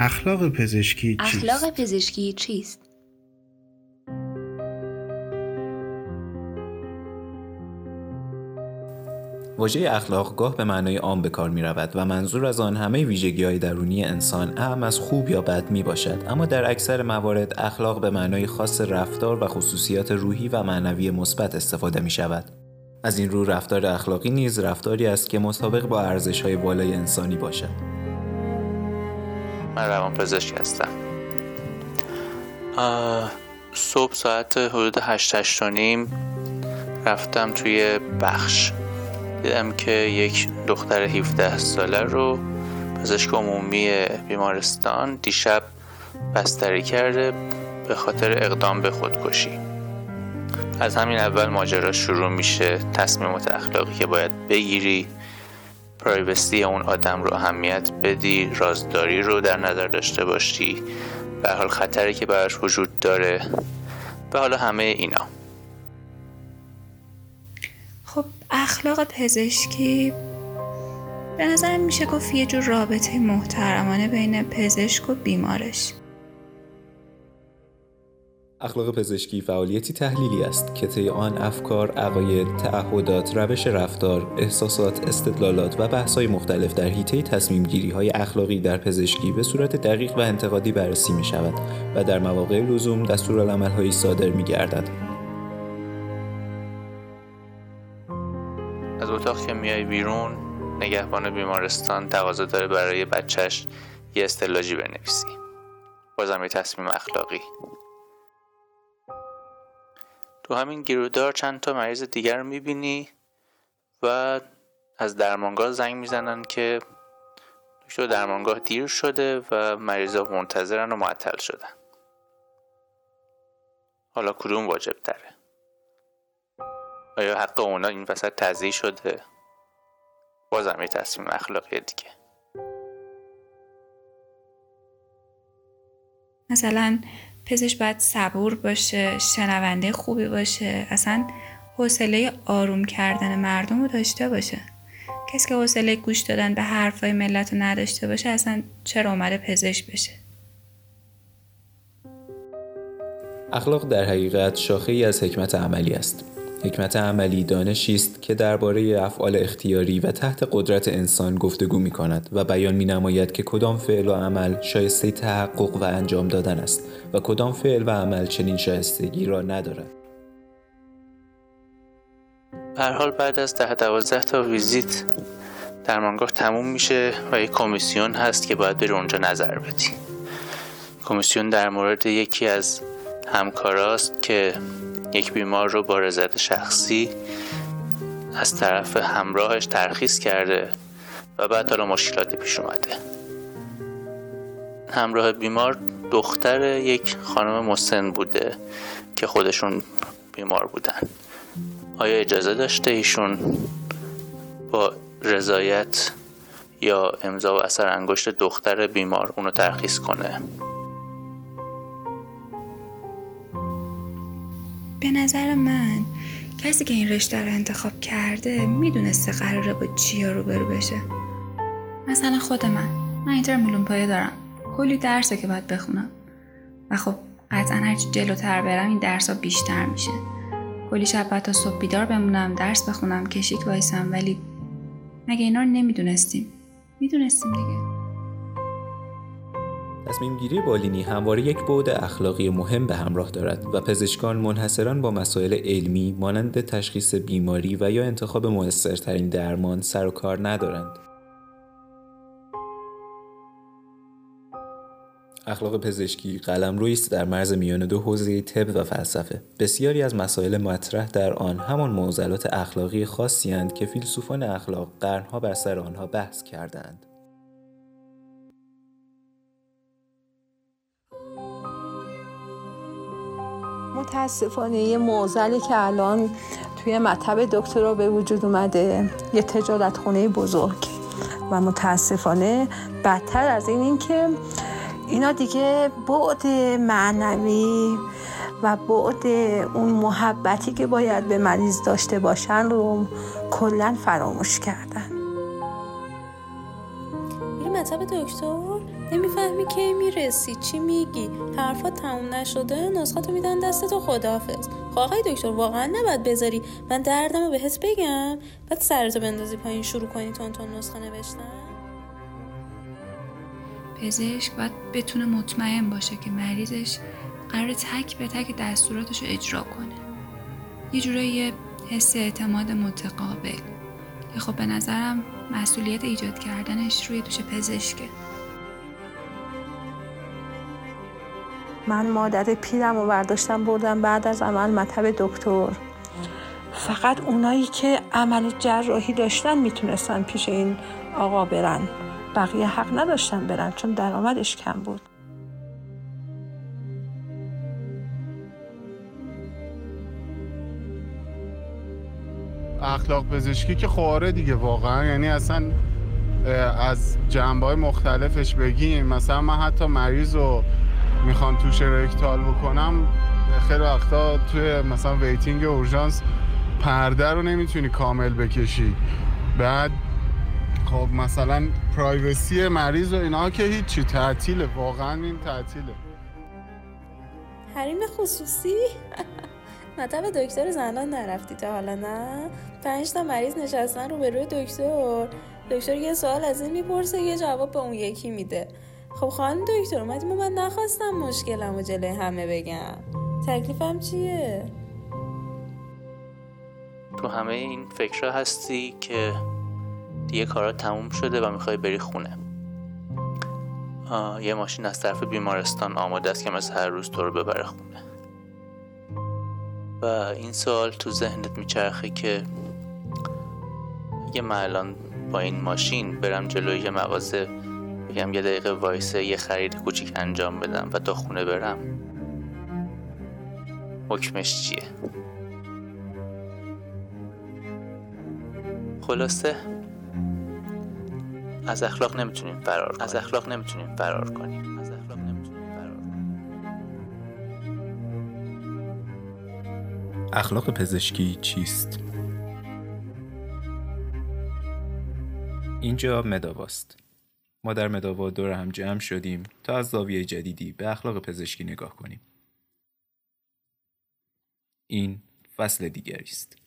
اخلاق پزشکی چیست؟ اخلاق پزشکی چیست؟ واژه اخلاق گاه به معنای عام به کار می رود و منظور از آن همه ویژگی های درونی انسان اهم از خوب یا بد می باشد اما در اکثر موارد اخلاق به معنای خاص رفتار و خصوصیات روحی و معنوی مثبت استفاده می شود از این رو رفتار اخلاقی نیز رفتاری است که مطابق با ارزش های بالای انسانی باشد من روان پزشک هستم صبح ساعت حدود هشت هشت و نیم رفتم توی بخش. دیدم که یک دختر 17 ساله رو پزشک عمومی بیمارستان دیشب بستری کرده به خاطر اقدام به خودکشی. از همین اول ماجرا شروع میشه تصمیمات اخلاقی که باید بگیری پرایوسی اون آدم رو اهمیت بدی رازداری رو در نظر داشته باشی. به حال خطری که براش وجود داره. و حالا همه اینا. خب اخلاق پزشکی به نظر میشه گفت یه جور رابطه محترمانه بین پزشک و بیمارش. اخلاق پزشکی فعالیتی تحلیلی است که طی آن افکار، عقاید، تعهدات، روش رفتار، احساسات، استدلالات و بحث‌های مختلف در حیطه تصمیم های اخلاقی در پزشکی به صورت دقیق و انتقادی بررسی می شود و در مواقع لزوم دستورالعمل‌هایی صادر می گردد. از اتاق که میای بیرون نگهبان بیمارستان تقاضا داره برای بچهش یه استلاجی بنویسی بازم یه تصمیم اخلاقی تو همین گیرودار چند تا مریض دیگر رو می‌بینی و از درمانگاه زنگ می‌زنن که دکتر درمانگاه دیر شده و مریضا منتظرن و معطل شدن. حالا کدوم واجب تره آیا حق اونا این وسط تضیح شده؟ بازم یه تصمیم اخلاقی دیگه. مثلا پزشک باید صبور باشه شنونده خوبی باشه. اصلا حوصله آروم کردن مردم رو داشته باشه. کسی که حوصله گوش دادن به حرفای ملت رو نداشته باشه اصلا چرا اومده پزشک بشه؟ اخلاق در حقیقت شاخه ای از حکمت عملی است. حکمت عملی دانشی است که درباره افعال اختیاری و تحت قدرت انسان گفتگو می کند و بیان می نماید که کدام فعل و عمل شایسته تحقق و انجام دادن است و کدام فعل و عمل چنین شایستگی را ندارد. حال بعد از ده دوازده تا ویزیت درمانگاه تموم میشه و یک کمیسیون هست که باید بری اونجا نظر بدی کمیسیون در مورد یکی از همکاراست که یک بیمار رو با رضایت شخصی از طرف همراهش ترخیص کرده و بعد حالا مشکلاتی پیش اومده. همراه بیمار دختر یک خانم مسن بوده که خودشون بیمار بودن. آیا اجازه داشته ایشون با رضایت یا امضا و اثر انگشت دختر بیمار اونو ترخیص کنه؟ به نظر من کسی که این رشته رو انتخاب کرده می‌دونسته قراره با چیا رو برو بشه. مثلا خود من. من اینتر میلون پایه دارم. کلی درسه که باید بخونم. و خب قطعا هرچی جلوتر برم این درس ها بیشتر میشه. کلی شب باید تا صبح بیدار بمونم درس بخونم کشیک وایسم ولی مگه اینا رو نمی‌دونستیم؟ می‌دونستیم دیگه. تصمیم گیری بالینی همواره یک بعد اخلاقی مهم به همراه دارد و پزشکان منحصرا با مسائل علمی مانند تشخیص بیماری و یا انتخاب موثرترین درمان سر و کار ندارند. اخلاق پزشکی قلم است در مرز میان دو حوزه طب و فلسفه بسیاری از مسائل مطرح در آن همان معضلات اخلاقی خاصی که فیلسوفان اخلاق قرنها بر سر آنها بحث کردند متاسفانه یه موزلی که الان توی مطب دکترا به وجود اومده یه تجارت خونه بزرگ. و متاسفانه بدتر از این این که اینا دیگه بعد معنوی و بعد اون محبتی که باید به مریض داشته باشن رو کلا فراموش کردن. میری مطب دکتر؟ نمی‌فهمی کی می‌رسی چی میگی؟ حرفات تموم نشده نسخه تو میدن دست تو خداحافظ. خب آقای دکتر واقعا نباید بذاری. من دردم رو بهت بگم. بعد سرتو بندازی پایین شروع کنی تون تون نسخه نوشتن. پزشک باید بتونه مطمئن باشه که مریضش قرار تک به تک دستوراتش رو اجرا کنه. یه جورایی حس اعتماد متقابل. که خب به نظرم مسئولیت ایجاد کردنش روی دوش پزشکه. من مادر پیرم رو برداشتم بردم بعد از عمل مطب دکتر. فقط اونایی که عمل جراحی داشتن می‌تونستن پیش این آقا برن. بقیه حق نداشتن برن چون درآمدش کم بود. اخلاق پزشکی که خواره دیگه واقعا. یعنی اصلا از جنبه های مختلفش بگیم. مثلا من حتی مریض رو می‌خوام توش رکتال بکنم خیلی وقتا توی مثلا waiting اورژانس پرده رو نمی‌تونی کامل بکشی. بعد خب مثلا privacy مریض و اینا که هیچی تعطیله واقعا این تعطیله. حریم خصوصی؟ مطب دکتر زنان نرفتی تا حالا نه؟ پنج تا مریض نشستن رو به روی دکتر. دکتر یه سوال از این می‌پرسه یه جواب به اون یکی میده. خب خانم دکتر اومدیم من نخواستم مشکلم و جلوی همه بگم. تکلیفم چیه؟ تو همه این فکرها هستی که دیگه کارا تموم شده و می‌خوای بری خونه. یه ماشین از طرف بیمارستان آماده است که مثل هر روز تو رو ببره خونه. و این سوال تو ذهنت میچرخه که اگه من با این ماشین برم جلوی یه مغازه بگم یه دقیقه وایسه یه خرید کوچیک انجام بدم و تا خونه برم حکمش چیه خلاصه از اخلاق نمی‌تونیم فرار کنیم. از اخلاق نمی‌تونیم فرار کنیم از اخلاق نمی‌تونیم فرار کنیم اخلاق پزشکی چیست؟ اینجا مداواست. ما در مداوا دور هم جمع شدیم تا از زاویه جدیدی به اخلاق پزشکی نگاه کنیم. این فصل دیگری است.